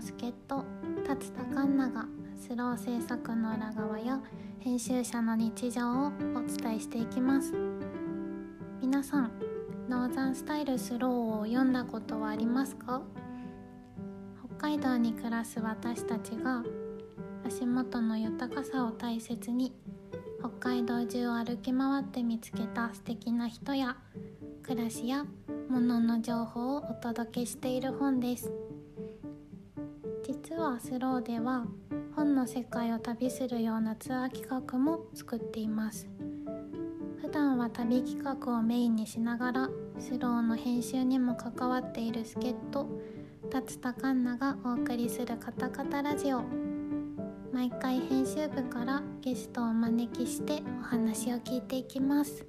助っ人たつたかんながスロウ制作の裏側や編集者の日常をお伝えしていきます。皆さん northern style スロウを読んだことはありますか？北海道に暮らす私たちが足元の豊かさを大切に北海道中を歩き回って見つけた素敵な人や暮らしや物の情報をお届けしている本です。実はスローでは本の世界を旅するようなツアー企画も作っています。普段は旅企画をメインにしながらスローの編集にも関わっている助っ人達田環奈がお送りするカタカタラジオ。毎回編集部からゲストをお招きしてお話を聞いていきます。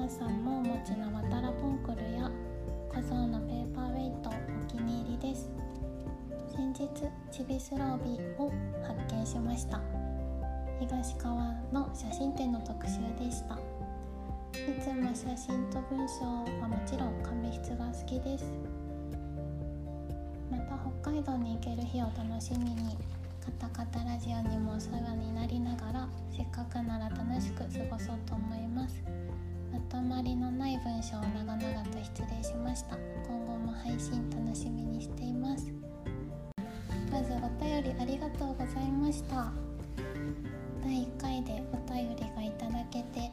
カンナさんもお持ちのワタラポンクルや小僧のペーパーウェイトお気に入りです。先日チビスロービーを発見しました。東川の写真展の特集でした。いつも写真と文章はもちろん紙質が好きです。また北海道に行ける日を楽しみにカタカタラジオにもお世話になりながらせっかくなら楽しく過ごそうと思います。とまりのない文章を長々と失礼しました。今後も配信楽しみにしています。まずお便りありがとうございました。第1回でお便りがいただけて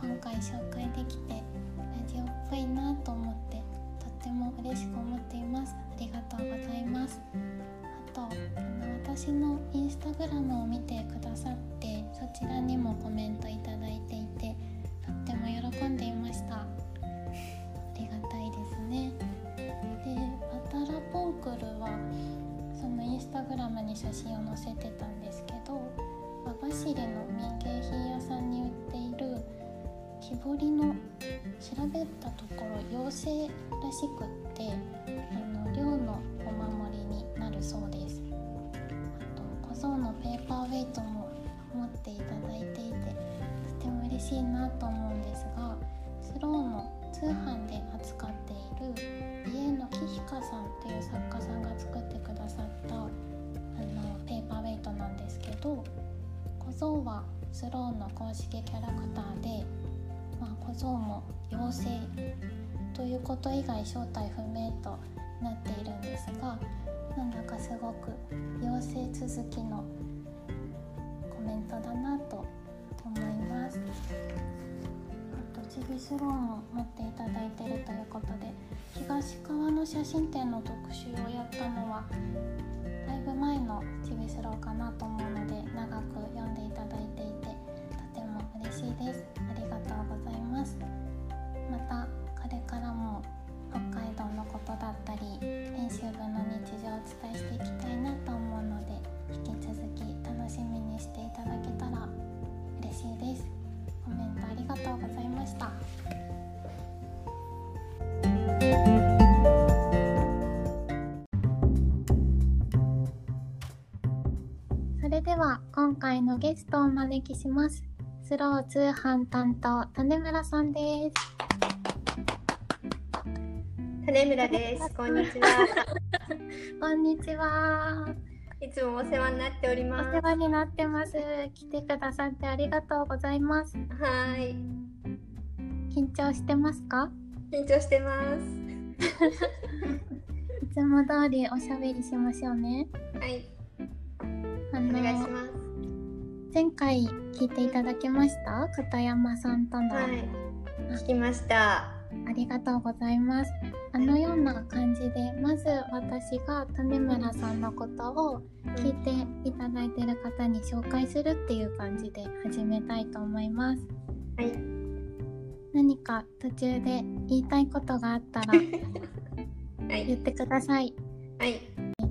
今回紹介できてラジオっぽいなと思ってとっても嬉しく思っています。ありがとうございます。あとあの私のインスタグラムを見てくださってそちらにもコメントいただいていて喜んでいました。ありがたいですね。でバタラポンクルはそのインスタグラムに写真を載せてたんですけど網走の民芸品屋さんに売っている木彫りの調べたところ妖精らしくってあの寮のスローを持っていただいているということで東川の写真展の特集をやったのはがとうございましたそれでは今回のゲストをお招きしますスロー通販担当種村さんです種村です。こんにちは。こんにちはいつもお世話になっておりおます。世話になってます。来てくださってありがとうございます。はい。緊張してますか？緊張してます。いつも通りおしゃべりしましょうね。はい。あお願いしのます。前回聞いていただけました？片山さんとの、はい。聞きました。ありがとうございます。あのような感じでまず私が種村さんのことを聞いていただいている方に紹介するっていう感じで始めたいと思います。はい。何か途中で言いたいことがあったらはい。言ってください。はい。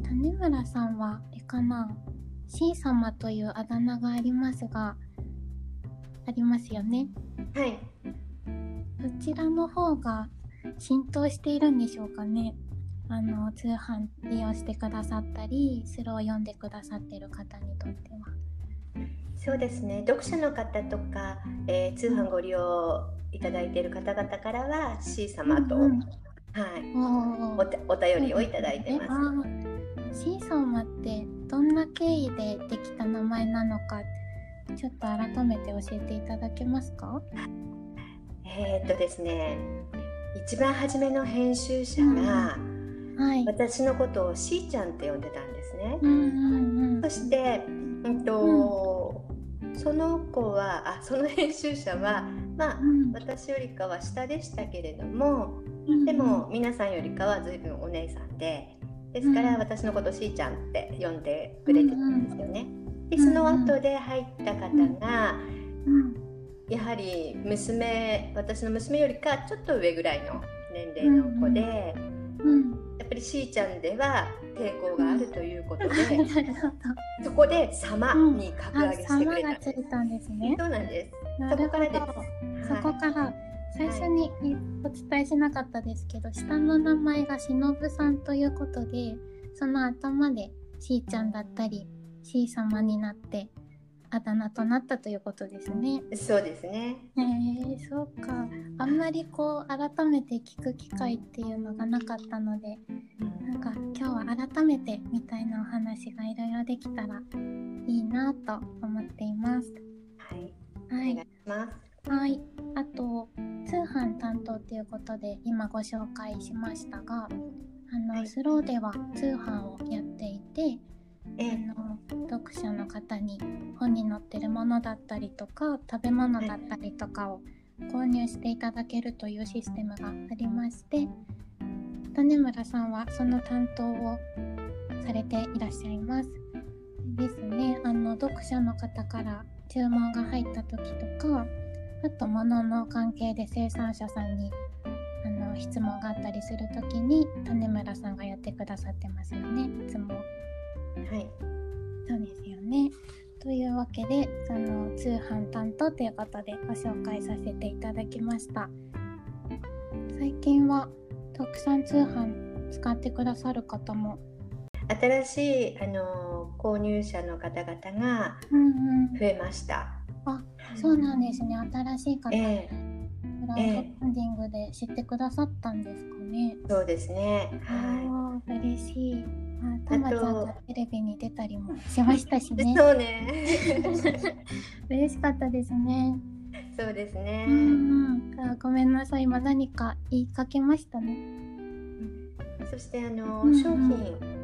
種村さんはあれかな？C 様というあだ名がありますがありますよね。はい。どちらの方が浸透しているんでしょうかね。あの通販利用してくださったりスローを読んでくださっている方にとっては。そうですね。読者の方とか、えー通販ご利用いただいている方々からは C 様と、うんうんはい。おーお便りをいただいてます。C 様ってどんな経緯でできた名前なのかちょっと改めて教えていただけますか？えーっとですね。一番初めの編集者が、はい。私のことをしーちゃんって呼んでたんですね。うんうんうん。そして、うんとその子はあその編集者はまあうん私よりかは下でしたけれどもうんでも皆さんよりかは随分お姉さんでですから、うん私のことしーちゃんって呼んでくれてたんですよね。でその後で入った方がうんやはり娘私の娘よりかちょっと上ぐらいの年齢の子で、うん。やっぱりしーちゃんでは抵抗があるということで、なるほど。そこで「様」に格上あげ、して様くれたんです。がついたんですね。そうなんです。そこからです。そこから最初にお伝えしなかったですけど、下の名前がしのぶさんということで、その頭でしーちゃんだったり、しー様になって、あだ名となったということですね。そうですね。へえそうか。あんまりこう改めて聞く機会っていうのがなかったので、なんか今日は改めてみたいなお話がいろいろできたらいいなと思っています。はい。はいお願い。します。はい。あと、通販担当ということで今ご紹介しましたが、あの、はいスローでは通販をやっていて、あええの読者の方に本に載ってるものだったりとか食べ物だったりとかを購入していただけるというシステムがありまして種村さんはその担当をされていらっしゃいます。ですねあの読者の方から注文が入った時とかあと物の関係で生産者さんにあの質問があったりする時に種村さんがやってくださってますよねいつも。はい。そうですよね。というわけで、その通販担当ということでご紹介させていただきました。最近はたくさん通販使ってくださる方も、新しいあの購入者の方々がうんうん、増えました。そうなんですね。新しい方、ええクラウドファンディングで知ってくださったんですかね。そうですね。はああ、嬉しい。あ、たまちゃんがテレビに出たりもしましたしい。ね。そうね。嬉しかったですね。そうですうね。んうん。あごめんなさい。今何か言いかけましたね。そしてあの、うんうん商品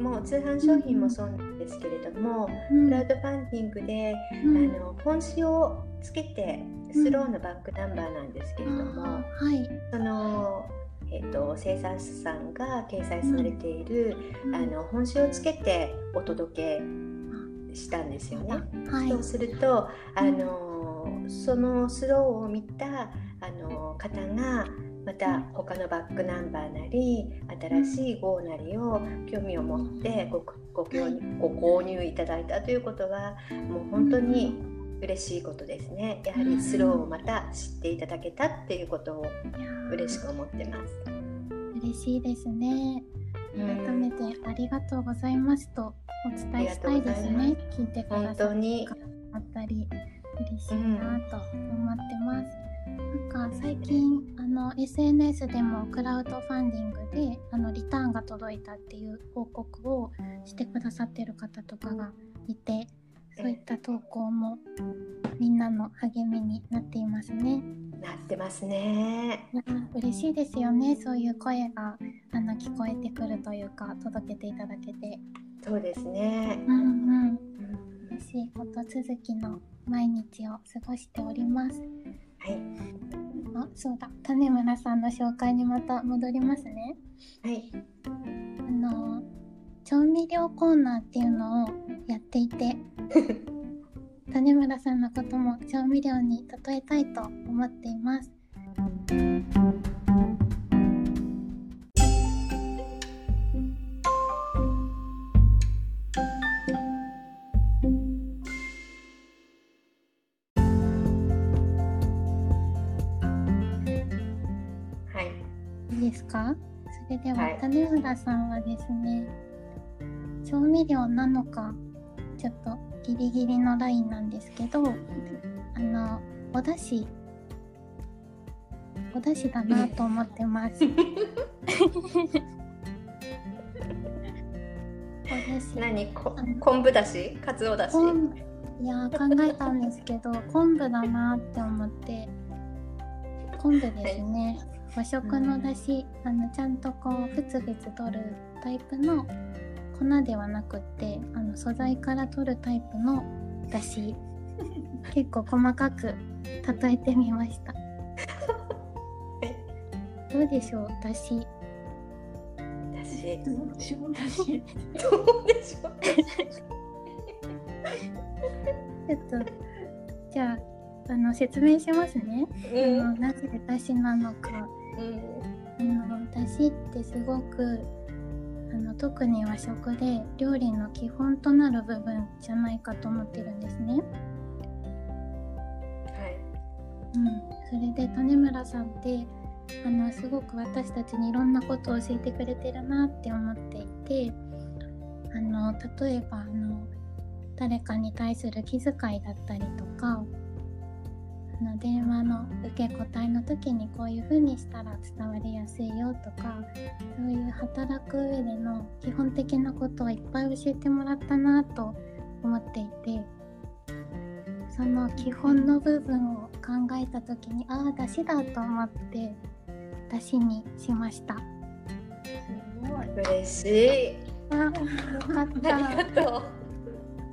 も通販商品もそうなんですけれども、うんクラウドファンディングで、うんあの本紙をつけてスローのバックナンバーなんですけれども、あーはい。その、えっと生産者さんが掲載されている、あの本紙をつけてお届けしたんですよね。はい。そうするとあのそのスローを見たあの方がまた他のバックナンバーなり新しい号なりを興味を持ってごご購入ご購入いただいたということはもう本当に嬉しいことですね。やはりスローをまた知っていただけたっていうことを嬉しく思ってます。嬉しいですね。改めてありがとうございますとお伝えしたいですね。聞いてくだ本さったり嬉しいなと思ってます。なんか最近あの SNS でもクラウドファンディングであのリターンが届いたっていう報告をしてくださってる方とかがいてそういった投稿もみんなの励みになっていますね。なってますね。嬉しいですよねそういう声があの聞こえてくるというか届けていただけて。そうですね。うんうんうん嬉しいこと続きの毎日を過ごしております。はい。あそうだ種村さんの紹介にまた戻りますね。はい。あの調味料コーナーっていうのをやっていて 種村さんのことも調味料に例えたいと思っています。はい。いいですか？それでは、はい種村さんはですね調味料なのかちょっとギリギリのラインなんですけどあのお出汁。お出汁だなと思ってます。お出汁。何？こ昆布だし、かつおだし？いやー考えたんですけど 昆布だなって思って。昆布ですね。和食のだしあのちゃんとこうふつふつ取るタイプの粉ではなくってあの素材から取るタイプのだし 結構細かく例えてみましたどうでしょう？だしだし？どうしよう？だし。どうでしょう？ちょっとじゃああの説明しますね、うん。あのなぜだしなのかうん。あのだしってすごくあの特に和食で料理の基本となる部分じゃないかと思ってるんですね。はい。うん、それで種村さんってあのすごく私たちにいろんなことを教えてくれてるなって思っていてあの例えばあの誰かに対する気遣いだったりとかあの電話の受け答えの時にこういう風にしたら伝わりやすいよとかそういう働く上での基本的なことをいっぱい教えてもらったなと思っていてその基本の部分を考えた時にああだしだと思ってだしにしました。嬉しい。あよかっあた。りがとう。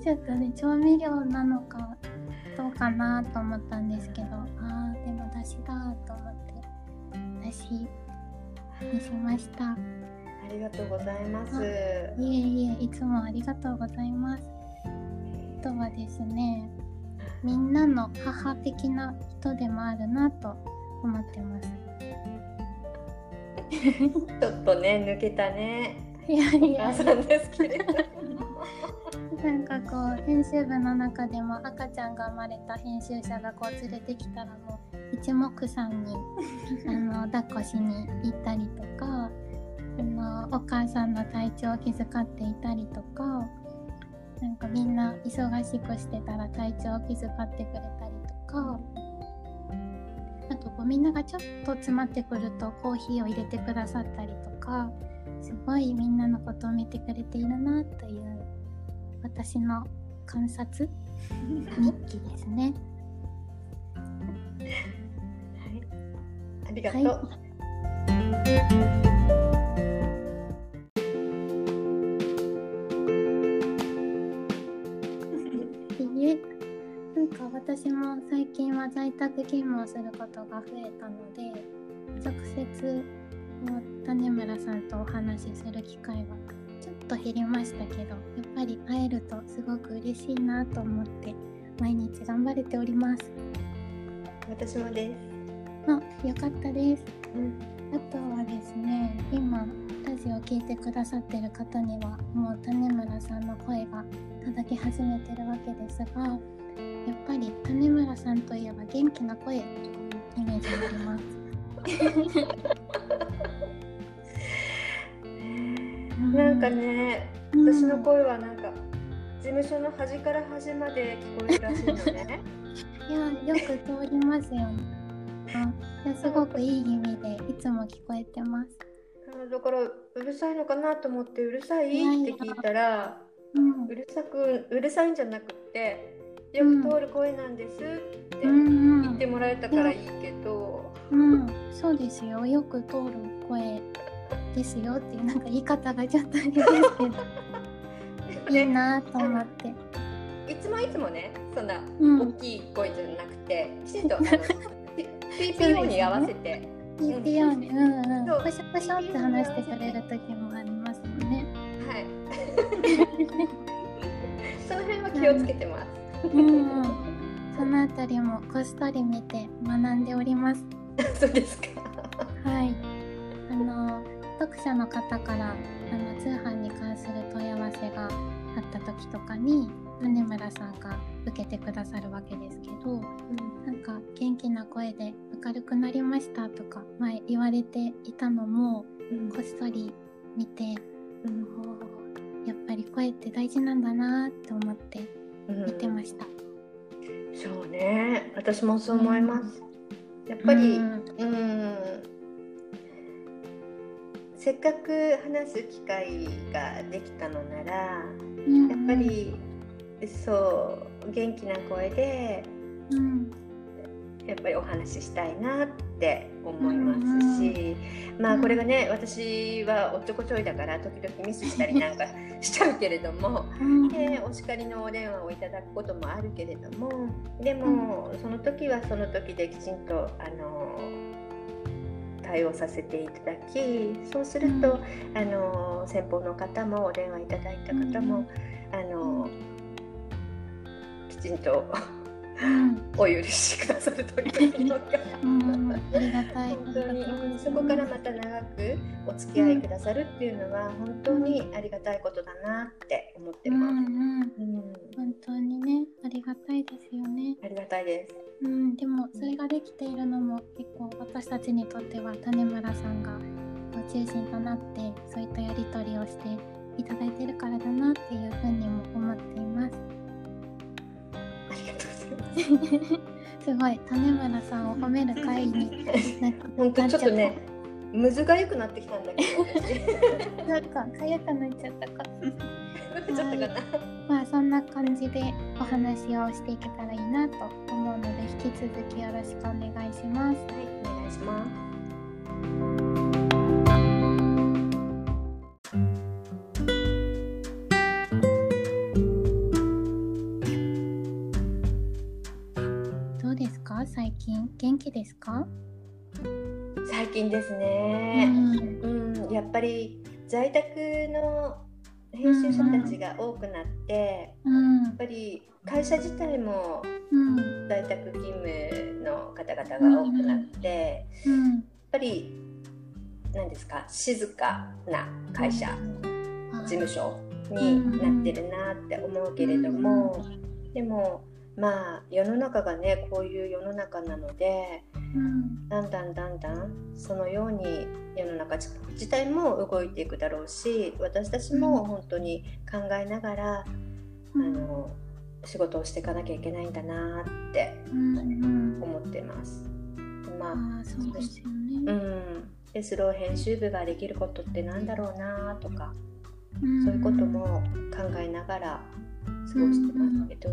ちょっとね調味料なのかどうかなと思ったんですけどあーでもだしだと思ってだしにしましたありがとうございます。いえいえいつもありがとうございますあとはですねみんなの母的な人でもあるなと思ってます ちょっとね、抜けたね。いやいやさんですけれど。なんかこう編集部の中でも赤ちゃんが生まれた編集者がこう連れてきたらもう一目散に あの抱っこしに行ったりとかあのお母さんの体調を気遣っていたりとかなんかみんな忙しくしてたら体調を気遣ってくれたりとかあとこうみんながちょっと詰まってくるとコーヒーを入れてくださったりとかすごいみんなのことを見てくれているなという私の観察？日記ですね。はい。ありがとう。はいいいえなんか私も最近は在宅勤務をすることが増えたので直接種村さんとお話しする機会はちょっと減りましたけどやっぱり会えるとすごく嬉しいなと思って毎日頑張れております私もです。あよかったですうん。あとはですね今ラジオを聞いてくださってる方にはもう種村さんの声が届き始めてるわけですがやっぱり種村さんといえば元気な声というイメージがあります。なんかね、うん。私の声はなんか事務所の端から端まで聞こえるらしいのね。いやよく通りますよ。ね。あすごくいい意味でいつも聞こえてます。あだからうるさいのかなと思ってうるさい？って聞いたらうん。うるさくうるさいんじゃなくってよく通る声なんですってうん言ってもらえたからいいけど、うん、そうですよ。よく通る声ですよっていうなんか言い方がちょっとあれですけど、いいなと思って。いつもいつもねそんなうん大きい声じゃなくて、きちんとあの TPO に合わせて、TPO に、うんうん、そうポシャポシャって話してくれる時もありますもんね。はい。その辺は気をつけてます。うんうん、そのあたりもこっそり見て学んでおります。そうですか。者の方からあの通販に関する問い合わせがあった時とかに種村さんが受けてくださるわけですけどなんか元気な声で明るくなりましたとか前言われていたのもこっそり見てうん。やっぱり声って大事なんだなって思ってうん。見てました。そうね、私もそう思います。やっぱり、ううんん、せっかく話す機会ができたのなら、やっぱり、そう元気な声でうん。やっぱりお話ししたいなって思いますし、まあこれがね私はおっちょこちょいだから時々ミスしたりなんかしちゃうけれども、うん。でお叱りのお電話をいただくこともあるけれどもでも、その時はその時できちんとあの対応させていただきそうすると、あの先方の方もお電話いただいた方も、あのきちんとうん。お許しくださるというのが。うん、ありがたい。本当にうんそこからまた長くお付き合いくださるっていうのは本当にありがたいことだなって思ってます。うん本当にね、ありがたいですよね。ありがたいです。うん、でもそれができているのも結構私たちにとっては種村さんが中心となってそういったやり取りをしていただいてるからだなっていうふうにも思っています。ありがとうございます。すごい種村さんを褒める会になんか 本当なちょっとね、むずがゆくなってきたんだけど、なんか痒くなっちゃったか。私ちょっとかな。まあそんな感じでお話をしていけたらいいなと思うので引き続きよろしくお願いします。はい、お願いします。近元気ですか？最近ですうね、ん。うん、やっぱり在宅の編集者たちが多くなって、うん。やっぱり会社自体もうん。在宅勤務の方々が多くなって、やっうんぱり何ですか静かな会社、事務所になってるなって思うけれども、でもまあ世の中がねこういう世の中なのでうん。だんだんだんだんそのように世の中自体も動いていくだろうし私たちも本当に考えながら、うん。あの仕事をしていかなきゃいけないんだなってうん。うん思ってます。まあああそうですようね。ん、でスロー編集部ができることってなんだろうなとか、うん。そういうことも考えながら過ごしてますけど、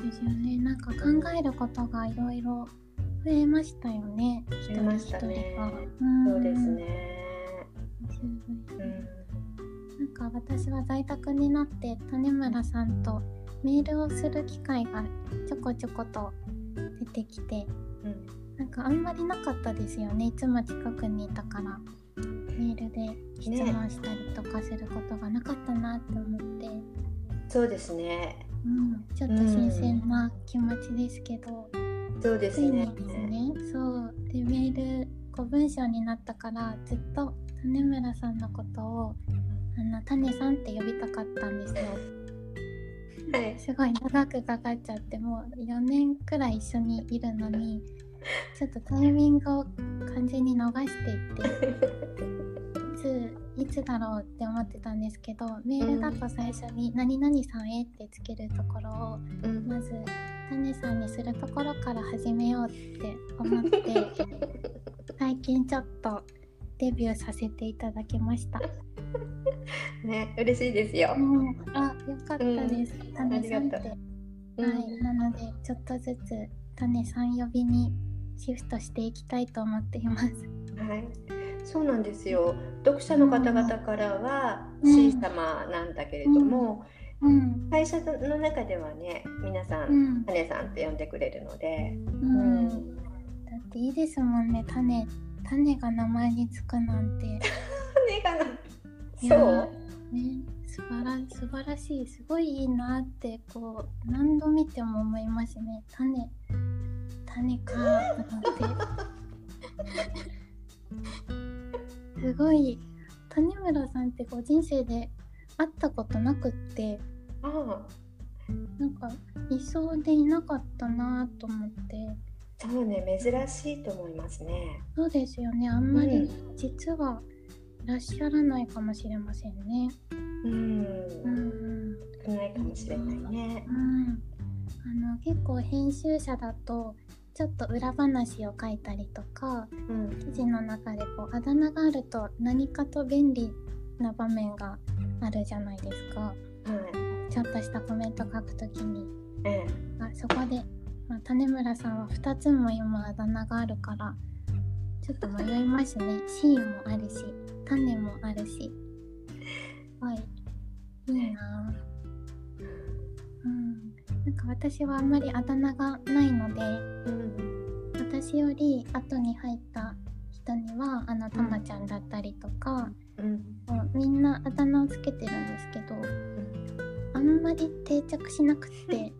ですよね。なんか考えることがいろいろ増えましたよね。一人増えました一人ねが。そうですん。ね。なんか私は在宅になって種村さんとメールをする機会がちょこちょこと出てきてうんなんかあんまりなかったですよねいつも近くにいたからメールで質問したりとかすることがなかったなって思って、そうですね。うん、ちょっと新鮮な気持ちですけど、そうですねに。ですねそうでメールこう文章になったからずっと種村さんのことをあの種さんって呼びたかったんですよ。はい。すごい長くかかっちゃってもう4年くらい一緒にいるのに ちょっとタイミングを完全に逃していって いついつだろうって思ってたんですけどメールだと最初に「何々さんへ」ってつけるところをうんまず種さんにするところから始めようって思って 最近ちょっとデビューさせていただきました。ね、嬉しいですよ。もうあよかったです。うん種さんって。はい、なのでちょっとずつ種さん呼びにシフトしていきたいと思っています。はい、そうなんですよ。読者の方々からはうん C 様なんだけれども、うん、会社の中ではね、皆さ、うんん、種さんって呼んでくれるので、う、うんん、だっていいですもんね、種、種が名前につくなんて。種がそう？ね、素晴ら素晴らしい、すごいいいなってこう何度見ても思いますね。種、種かなんて。すごい谷村さんってこう人生で会ったことなくって。あなんかいそうでいなかったなと思って。あ、そうね、珍しいと思いますね。そうですよね。あんまりうん。実はいらっしゃらないかもしれませんね。うん、うん少ないかもしれないね。う。ん、あの結構編集者だとちょっと裏話を書いたりとかうん、記事の中でこうあだ名があると何かと便利な場面があるじゃないですか。はい、ちょっとしたコメント書くときに。ええ、あそこで、まあ、種村さんは2つも今あだ名があるからちょっと迷いますね。C もあるし種もあるし。はい。いいななんか私はあんまりあだ名がないのでうん、私より後に入った人にはあのたまちゃんだったりとか、みんなあだ名をつけてるんですけどあんまり定着しなくって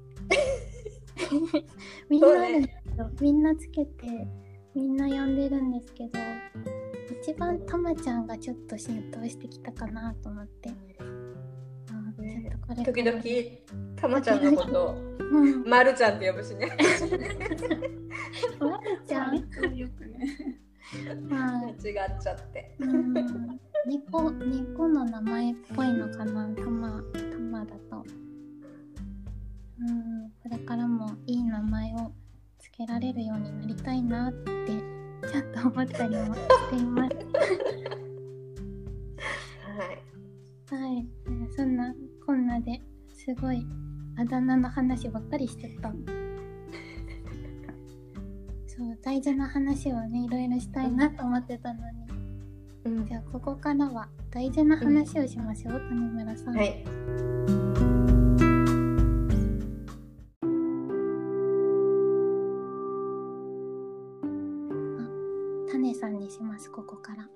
みんなみんなつけてみんな呼んでるんですけど一番たまちゃんがちょっと浸透してきたかなと思って。あーちょっとこれ時々、たまちゃんのこと、うん。まるちゃんって呼ぶしね。まるちゃん。よくね。はい。間違っちゃって。うん。猫猫の名前っぽいのかな？たまたまだと。うん。これからもいい名前をつけられるようになりたいなってちょっと思ったりもしています。はい。はい。そんなこんなですごいあだ名の話ばっかりしてた そう大事な話をねいろいろしたいなと思ってたのにうんじゃあここからは大事な話をしましょう、谷村さん。はい。種さんにしますここから。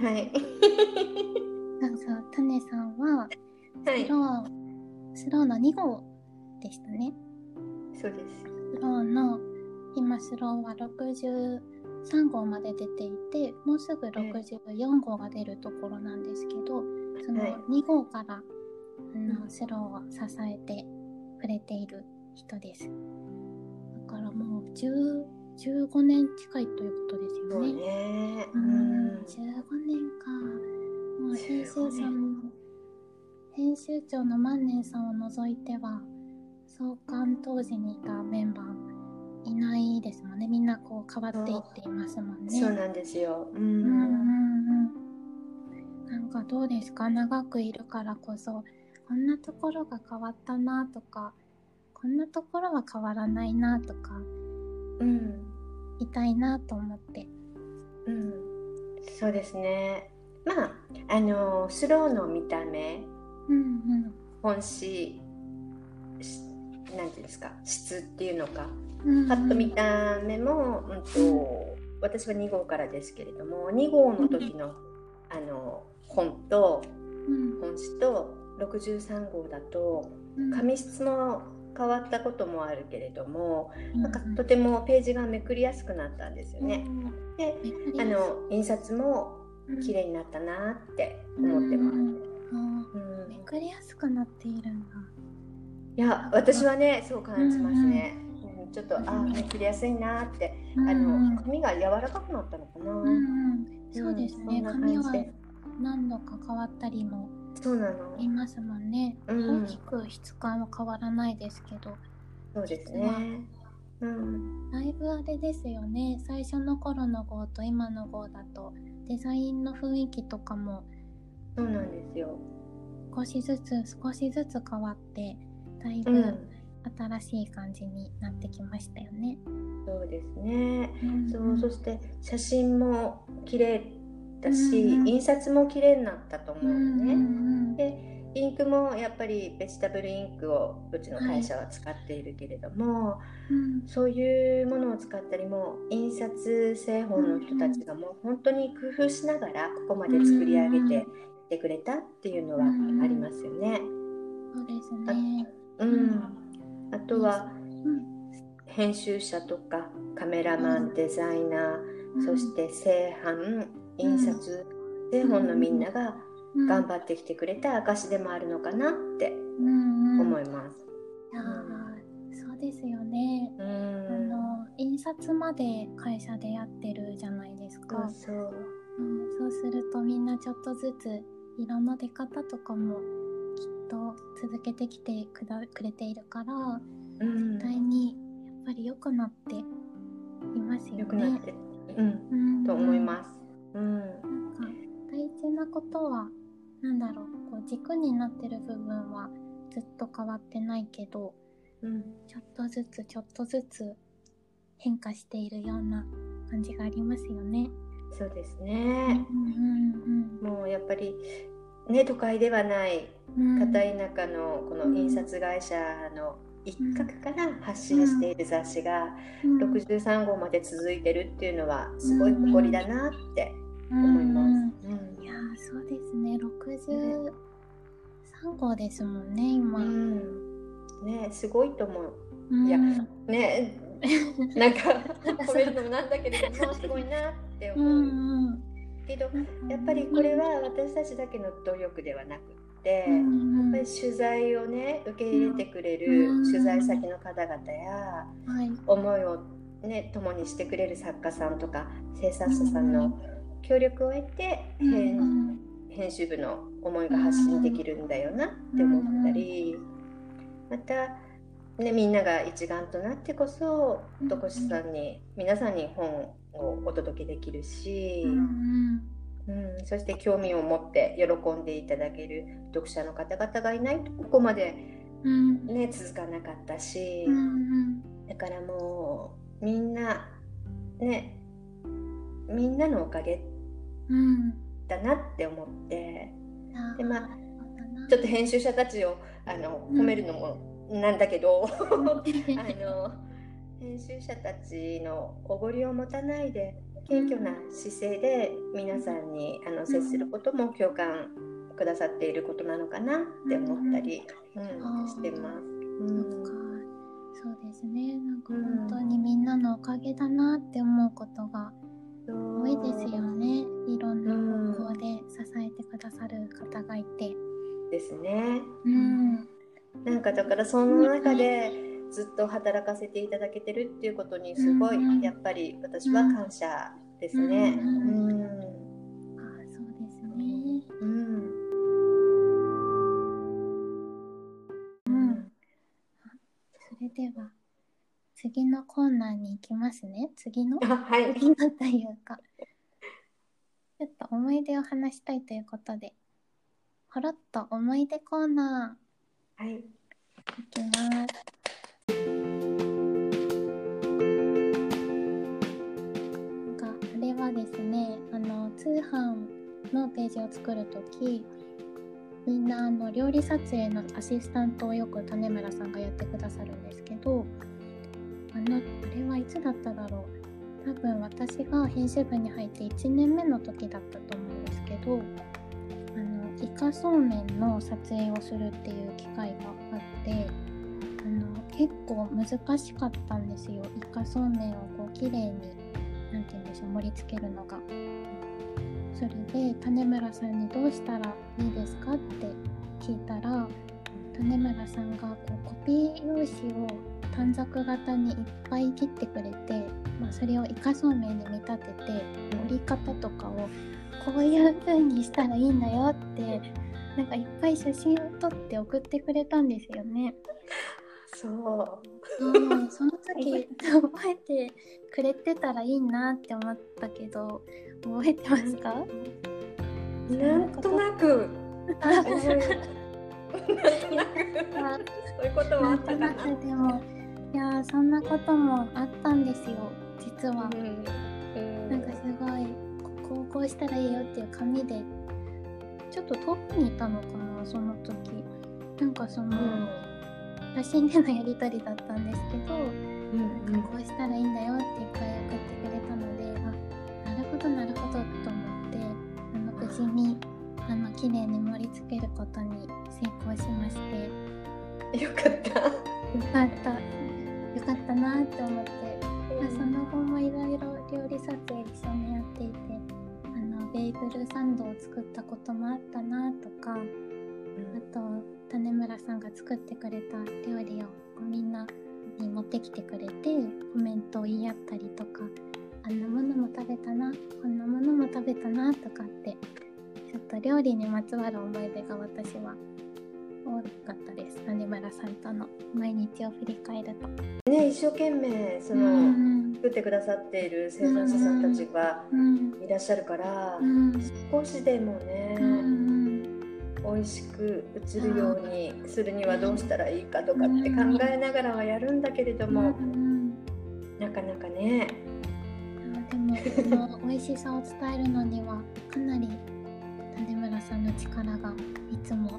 はい。そうそう種さんははい。スローの2号でしたね。そうです。スローの今スローは63号まで出ていてもうすぐ64号が出るところなんですけどそのはい2号から、あのスローを支えてくれている人です。だからもう10 15年近いということですよね。ね。ううんん。15年か。もう編集15さんも編集長の万年さんを除いては創刊当時にいたメンバーいないですもんねみんなこう変わっていっていますもんね。そうなんですよ。う。うんうんうんんなんかどうですか？長くいるからこそこんなところが変わったなとかこんなところは変わらないなとかうん。いたいなと思って。うん。そうですね。まあ、あの、スローの見た目、うんうん。本誌、しなんていうんですか、質っていうのか、うんうん。パッと見た目も、うんと、私は2号からですけれども、2号の時の、あの、本と、うん。本誌と63号だと、うん。紙質も変わったこともあるけれども、なんかうん。うんとてもページがめくりやすくなったんですよね。で、あの印刷も綺麗になったなって思ってます。うんうんめくりやすくなっているんだ。いや私はねそう感じますね。うんちょっとあめくりやすいなって、あの紙が柔らかくなったのかな。うんうん、そうですね。そんな紙は何度か変わったりもそうなのあ。りますもんね。うん大きく質感は変わらないですけど、そうですね。うん、だいぶあれですよね最初の頃の号と今の号だとデザインの雰囲気とかもそうなんですよ。少しずつ少しずつ変わってだいぶ新しい感じになってきましたよね。うん、そうですね、うん、そうそして写真も綺麗だし、うん、印刷も綺麗になったと思うのね。でインクもやっぱりベジタブルインクをうちの会社は使っているけれども、はいうん、そういうものを使ったりも印刷製本の人たちがもう本当に工夫しながらここまで作り上げててくれたっていうのはありますよね。そうですね。うん、あとは、編集者とかカメラマン、デザイナー、そして製版印刷、製本のみんなが頑張ってきてくれた証でもあるのかなって思います。そうですよね、あの印刷まで会社でやってるじゃないですか。そう、うん、そうするとみんなちょっとずつ色の出方とかもきっと続けてきてくだくれているから、うん、絶対にやっぱり良くなっていますよね。良くなって、うん、うん、と思います。うん、なんか大事なことはなんだろうこう軸になってる部分はずっと変わってないけど、うん、ちょっとずつちょっとずつ変化しているような感じがありますよね。そうですね、うんうんうん、もうやっぱりね都会ではない片田舎のこの印刷会社の一角から発信している雑誌が63号まで続いてるっていうのはすごい誇りだなって思います。うん、いやそうですね。63号ですもんね今。うん、ねすごいと思う。いやねなんか褒めるのもなんだけれどもすごいなって思う。うんうん、けどやっぱりこれは私たちだけの努力ではなくて、やっぱり取材をね受け入れてくれる取材先の方々や、思いをね共にしてくれる作家さんとか制作者さんの協力を得て編,、編集部の思いが発信できるんだよなって思ったりまたね、みんなが一丸となってこそ戸越さんに皆さんに本をお届けできるし、うん、うん、そして興味を持って喜んでいただける読者の方々がいないとここまでね、続かなかったし、だからもうみんなねみんなのおかげだなって思って、でまあちょっと編集者たちをあの褒めるのも、なんだけど。あの編集者たちのおごりを持たないで謙虚な姿勢で皆さんにあの接することも共感くださっていることなのかなって思ったり、うん、うん、してます。うん、そうですね。なんか本当にみんなのおかげだなって思うことが多いですよね、いろんな方向で支えてくださる方がいて。ですね。うんなんかだからその中でずっと働かせていただけてるっていうことにすごいやっぱり私は感謝ですね。うん、あそうですね。うん。うん。それでは次のコーナーに行きますね。次の、はい、次のというか。ちょっと思い出を話したいということで、ほろっと思い出コーナー。はい。いきます。なんかあれはですね、あの通販のページを作るとき、みんなあの料理撮影のアシスタントをよく種村さんがやってくださるんですけど、あのあれはいつだっただろう。多分私が編集部に入って1年目の時だったと思うんですけど。イカそうめんの撮影をするっていう機会があってあの結構難しかったんですよイカそうめんをこう綺麗に何て言うんでしょう盛り付けるのが。それで種村さんにどうしたらいいですかって聞いたら種村さんがこうコピー用紙を短冊型にいっぱい切ってくれて、まあ、それをイカそうめんに見立てて盛り方とかをこういう風にしたらいいんだよってなんかいっぱい写真を撮って送ってくれたんですよね。そう。その時覚えてくれてたらいいなって思ったけど覚えてますか？なんとなく。そういうこともあったかな。でもいやそんなこともあったんですよ実は、うん。うん。なんかすごいこうしたらいいよっていう紙でちょっと遠くにいたのかなその時。なんかその、写真でのやり取りだったんですけど、うん。なんかこうしたらいいんだよっていっぱい送ってくれたのであなるほどなるほどと思ってあの無事にあの綺麗に盛り付けることに成功しまして。よかった。よかった。よかったなって思って、まあ、その後もいろいろ料理撮影一緒にやっていてベーグルサンドを作ったこともあったなとかあと種村さんが作ってくれた料理をみんなに持ってきてくれてコメントを言い合ったりとかあんなものも食べたなこんなものも食べたなとかってちょっと料理にまつわる思い出が私は多かったです。種村さんとの毎日を振り返ると。ね一生懸命その、うん。作ってくださっている生産者さんたちがうん。いらっしゃるから、うん。少しでもね、うん美味しく映るようにするにはどうしたらいいかとかって考えながらはやるんだけれども、うんなかなかね。あでもこの美味しさを伝えるのにはかなり種村さんの力がいつも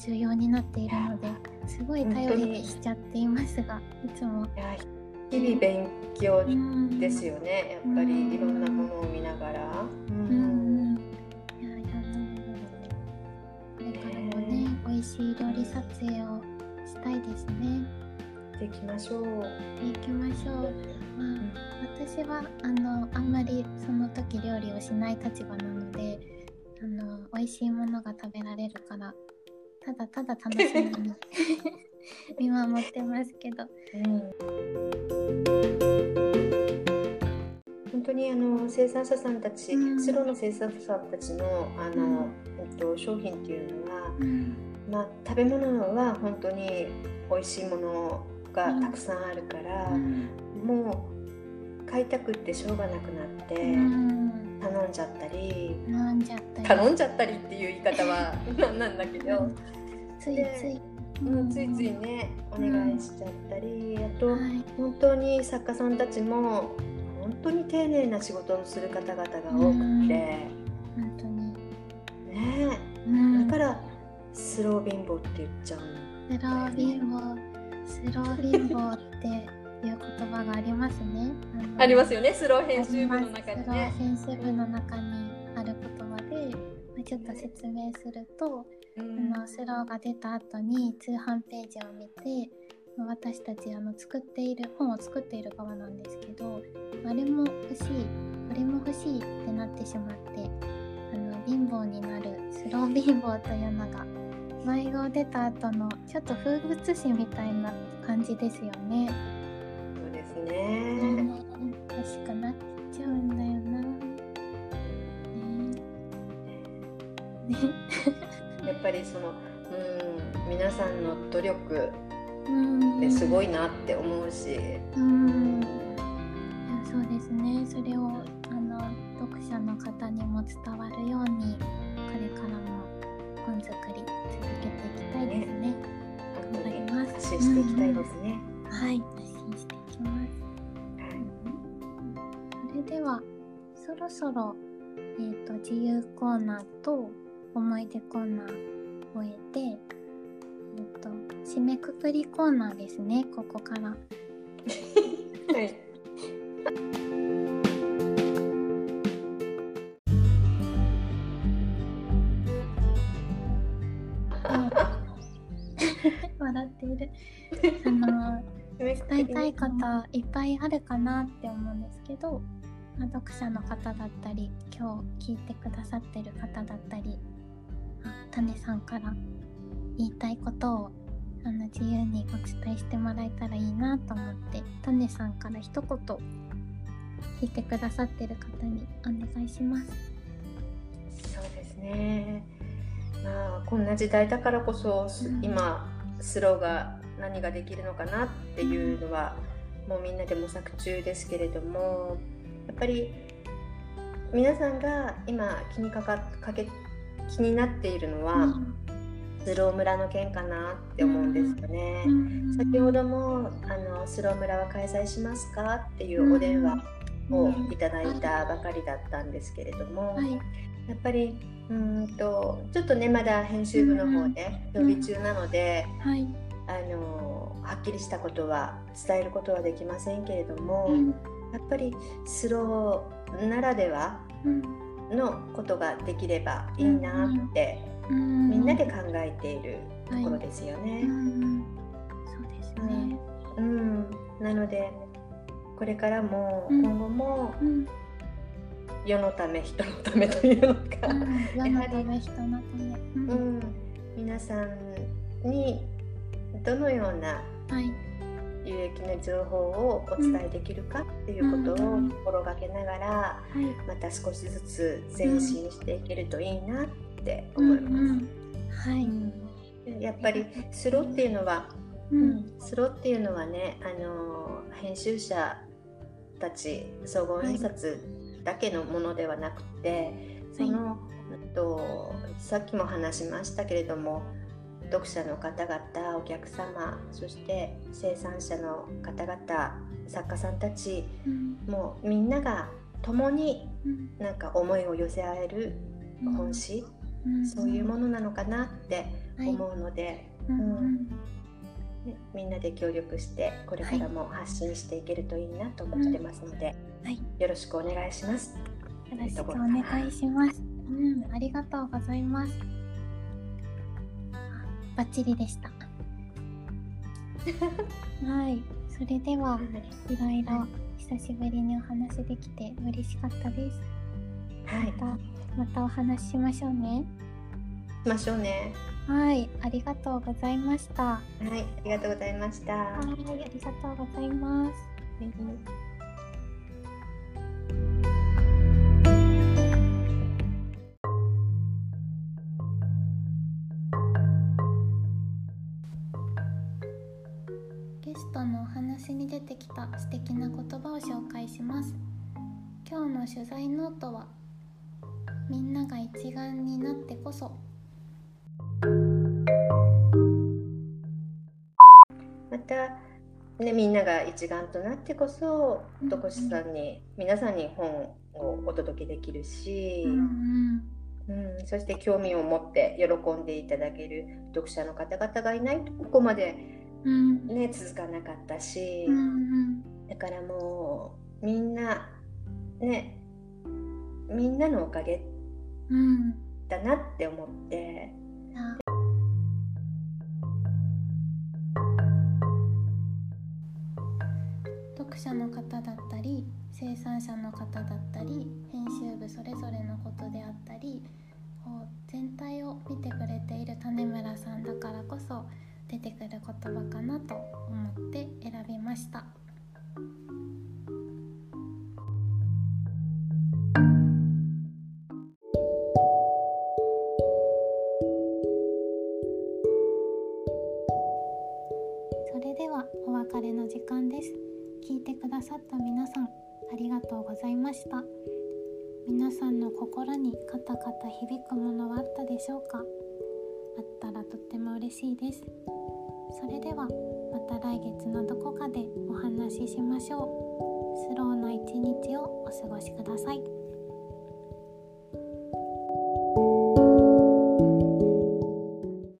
重要になっているのですごい頼りにしちゃっていますがいつも、日々勉強うん。ですよね、やっぱりいろんなものを見ながら。ううん。うん。いやいやこれからもね美味しい料理撮影をしたいですね。できましょう。できましょう。まあ私はあのあんまりその時料理をしない立場なのであの美味しいものが食べられるからただただ楽しみに 見守ってますけど。本当にあの生産者さんたち、うん。スローの生産者さんたちのあの、えっと、商品っていうのは、うん。まあ、食べ物は本当に美味しいものがたくさんあるから、もう買いたくってしょうがなくなって、うん。頼んじゃったり飲んじゃったり。頼んじゃったりっていう言い方は なんなんだけど、ついつい、うん、ついついねお願いしちゃったり、あと、はい本当に作家さんたちも本当に丁寧な仕事をする方々が多くて、本当に、ね。うん、だからスロー貧乏って言っちゃうの。スロー貧乏スロー貧乏っていう言葉がありますね。の ありますよね。スロー編集部の中にね。編集部の中にある言葉で、まあちょっと説明すると、うんあのスローが出た後に通販ページを見てまあ私たちあの作っている本を作っている側なんですけどあれも欲しいこれも欲しいってなってしまってあの貧乏になるスロー貧乏というのが迷子出た後のちょっと風物詩みたいな感じですよね。そうですうね。ん欲しくなっちゃうんだよな。ね。ね。やっぱりそのうん皆さんの努力うんってすごいなって思うし、うん。そうですね。それをあの読者の方にも伝わるようにこれからも本作り続けていきたいですね。本当に頑張ります発信していきたいですね。はい、発信していきます。それではそろそろ、えー、と自由コーナーと思い出コーナーを終えて、えー、と締めくくりコーナーですねここから。はい。笑っている。あの伝えたいこといっぱいあるかなって思うんですけど、まあ、読者の方だったり今日聞いてくださってる方だったりあ種さんから言いたいことをあの自由にお伝えしてもらえたらいいなと思って種さんから一言聞いてくださってる方にお願いします。そうですね。まあこんな時代だからこそ、すうん今スローが何ができるのかなっていうのはもうみんなで模索中ですけれどもやっぱり皆さんが今気にかかかけ気になっているのは、うん。スロー村の件かなって思うんですよね。先ほどもあのスロー村は開催しますか？っていうお電話をいただいたばかりだったんですけれども、はい、やっぱりうんとちょっとねまだ編集部の方で予備中なので、はい、あのはっきりしたことは伝えることはできませんけれども、やっぱりスローならではのことができればいいなってみんなで考えているところですよね。はい、そうですね、うん、なのでこれからも今後も、世のため人のためというのか、世のため人のため、うん、皆さんにどのような有益な情報をお伝えできるかっていうことを心がけながら、また少しずつ前進していけるといいなって思います。うんうん、はい、やっぱりスロっていうのは、うん、スロっていうのはね、あの編集者たち総合印刷だけのものではなくて、その、はい、とさっきも話しましたけれども読者の方々お客様そして生産者の方々作家さんたち、うん、もうみんなが共になんか思いを寄せ合える本誌、そういうものなのかなって思うので、はい、うんみんなで協力してこれからも発信していけるといいなと思ってますので、はい、よろしくお願いします。よろしくお願いします。うん、ありがとうございます。バッチリでした。はい、それではいろいろ久しぶりにお話できて嬉しかったです。はい。またまたお話ししましょうね。しましょうね。はい、ありがとうございました。はい、ありがとうございました。はい、ありがとうございます。た素敵な言葉を紹介します。今日の取材ノートはみんなが一丸になってこそまた、ね、みんなが一丸となってこそ徳志さんに、皆さんに本をお届けできるし、うん、うん、そして興味を持って喜んでいただける読者の方々がいないとここまでね、うん、続かなかったし、うん、だからもうみんなねみんなのおかげだなって思って。読者の方だったり生産者の方だったり編集部それぞれのことであったりこう全体を見てくれている種村さんだからこそ出てくる言葉かなと思って選びました。